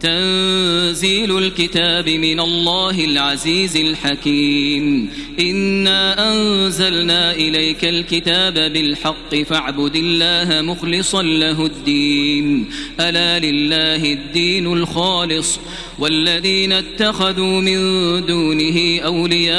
تنزيل الكتاب من الله العزيز الحكيم. إنا أنزلنا إليك الكتاب بالحق فاعبد الله مخلصا له الدين. ألا لله الدين الخالص. والذين اتخذوا من دونه أولياء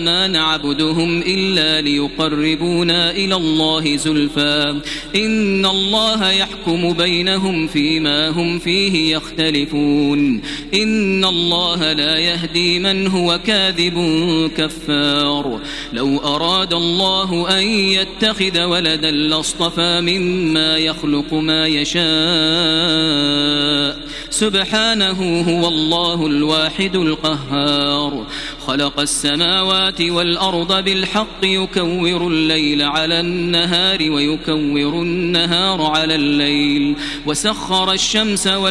ما نعبدهم إلا ليقربونا إلى الله زلفى. إن الله يحكم بينهم فيما هم فيه يختلفون. إن الله لا يهدي من هو كاذب كفار. لو أراد الله أن يتخذ ولدا لاصطفى مما يخلق ما يشاء. سبحانه هو الله الواحد القهار. خلق السماوات والأرض بالحق يكور الليل على النهار ويكور النهار على الليل. وسخر الشمس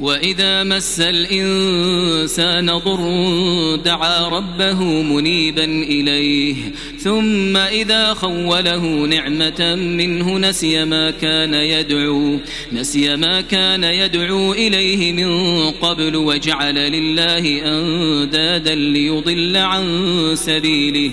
وإذا مس الإنسان ضر دعا ربه منيبا إليه ثم إذا خوله نعمة منه نسي ما كان يدعو نسي ما كان يدعو إليه من قبل وجعل لله أندادا ليضل عن سبيله.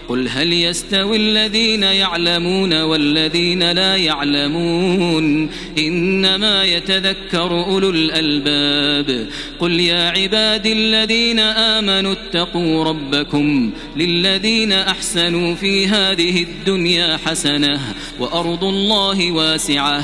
قل هل يستوي الذين يعلمون والذين لا يعلمون إنما يتذكر أولو الألباب قل يا عباد الذين آمنوا اتقوا ربكم للذين أحسنوا في هذه الدنيا حسنة وأرض الله واسعة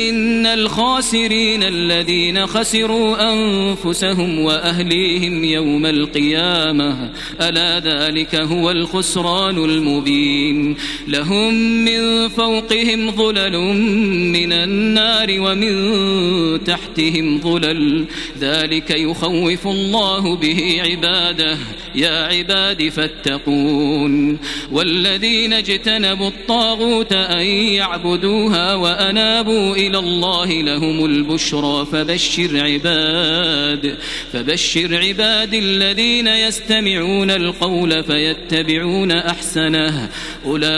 الخاسرين الذين خسروا أنفسهم وأهليهم يوم القيامة ألا ذلك هو الخسران المبين. لهم من فوقهم ظلل من النار ومن تحتهم ظلل ذلك يخوف الله به عباده. يا عباد فاتقون. والذين اجتنبوا الطاغوت أن يعبدوها وأنابوا إلى الله لهم البشرى فبشر عباد فبشر عباد الذين يستمعون القول فيتبعون أحسنه. أولئك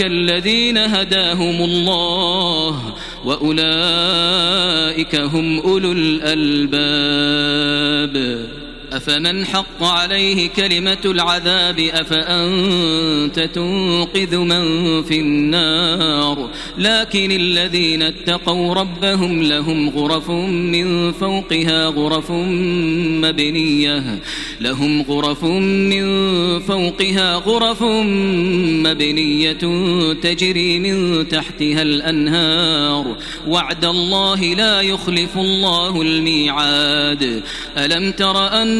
الذين هداهم الله وأولئك هم أولو الألباب. أفمن حق عليه كلمة العذاب أفأنت تنقذ من في النار؟ لكن الذين اتقوا ربهم لهم غرف من فوقها غرف مبنية لهم غرف من فوقها غرف مبنية تجري من تحتها الأنهار. وعد الله لا يخلف الله الميعاد. ألم تر أن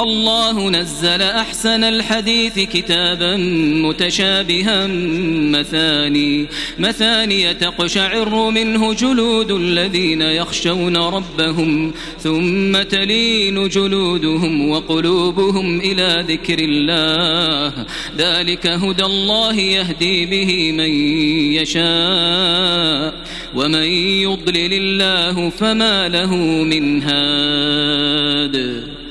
الله نزل أحسن الحديث كتابا متشابها مثاني مثاني تقشعر منه جلود الذين يخشون ربهم ثم تلين جلودهم وقلوبهم إلى ذكر الله ذلك هدى الله يهدي به من يشاء ومن يضلل الله فما له من هاد.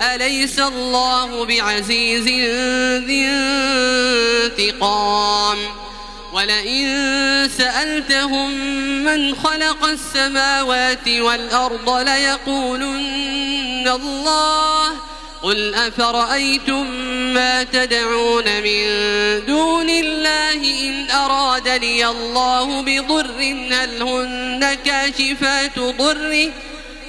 أليس الله بعزيز ذي انتقام؟ ولئن سألتهم من خلق السماوات والأرض ليقولن الله. قل أفرأيتم ما تدعون من دون الله إن أرادني الله بضر هل هن كاشفات ضره؟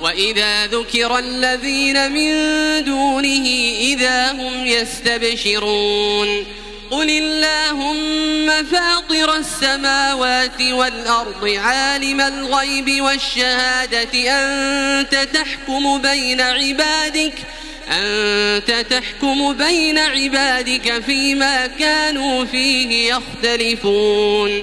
وإذا ذكر الذين من دونه إذا هم يستبشرون قل اللهم فاطر السماوات والأرض عالم الغيب والشهادة أنت تحكم بين عبادك أنت تحكم بين عبادك فيما كانوا فيه يختلفون.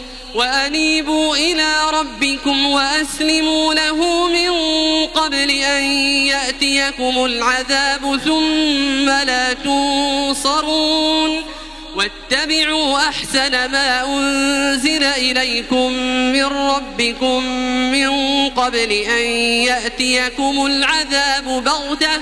وأنيبوا إلى ربكم وأسلموا له من قبل أن يأتيكم العذاب ثم لا تنصرون واتبعوا أحسن ما أنزل إليكم من ربكم من قبل أن يأتيكم العذاب بغتة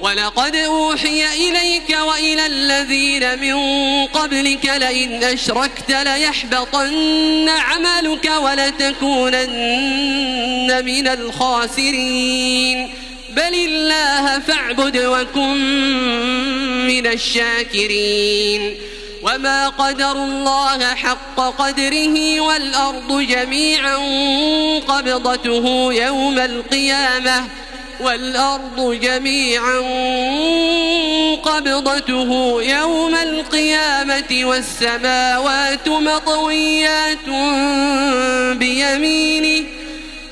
ولقد أوحي إليك وإلى الذين من قبلك لئن أشركت ليحبطن عملك ولتكونن من الخاسرين. بل الله فاعبد وكن من الشاكرين. وما قدر الله حق قدره والأرض جميعا قبضته يوم القيامة. والأرض جميعا قبضته يوم القيامة والسماوات مطويات بيمينه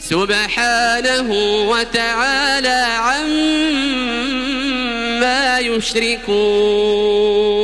سبحانه وتعالى عما يشركون.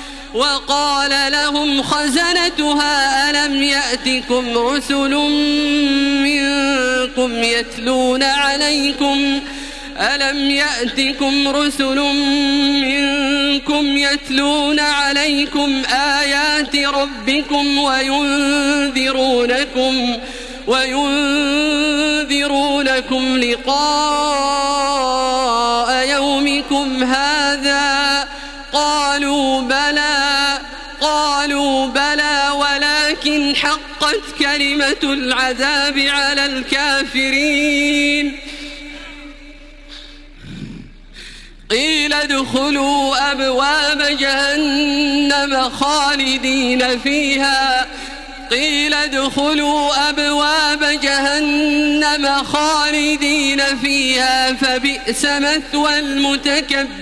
وقال لهم خزنتها ألم يأتكم رسل منكم يتلون عليكم ألم يأتكم رسل منكم يتلون عليكم آيات ربكم وينذرونكم وينذرونكم لقاء يومكم هذا ولكن حقت كلمة العذاب على الكافرين. قيل ادخلوا أبواب جهنم خالدين فيها. قيل ادخلوا أبواب جهنم خالدين فيها. فبئس مثوى المتكبرين.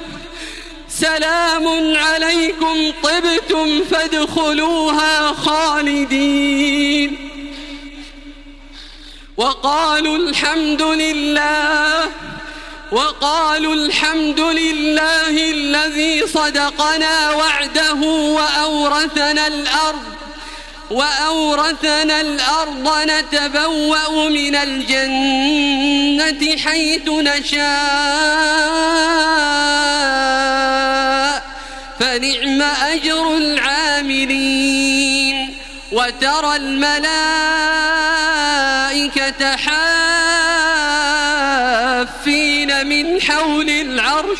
سلام عليكم طبتم فادخلوها خالدين. وقالوا الحمد لله وقالوا الحمد لله الذي صدقنا وعده وأورثنا الأرض. وأورثنا الأرض نتبوأ من الجنة حيث نشاء فنعم أجر العاملين. وترى الملائكة حافين من حول العرش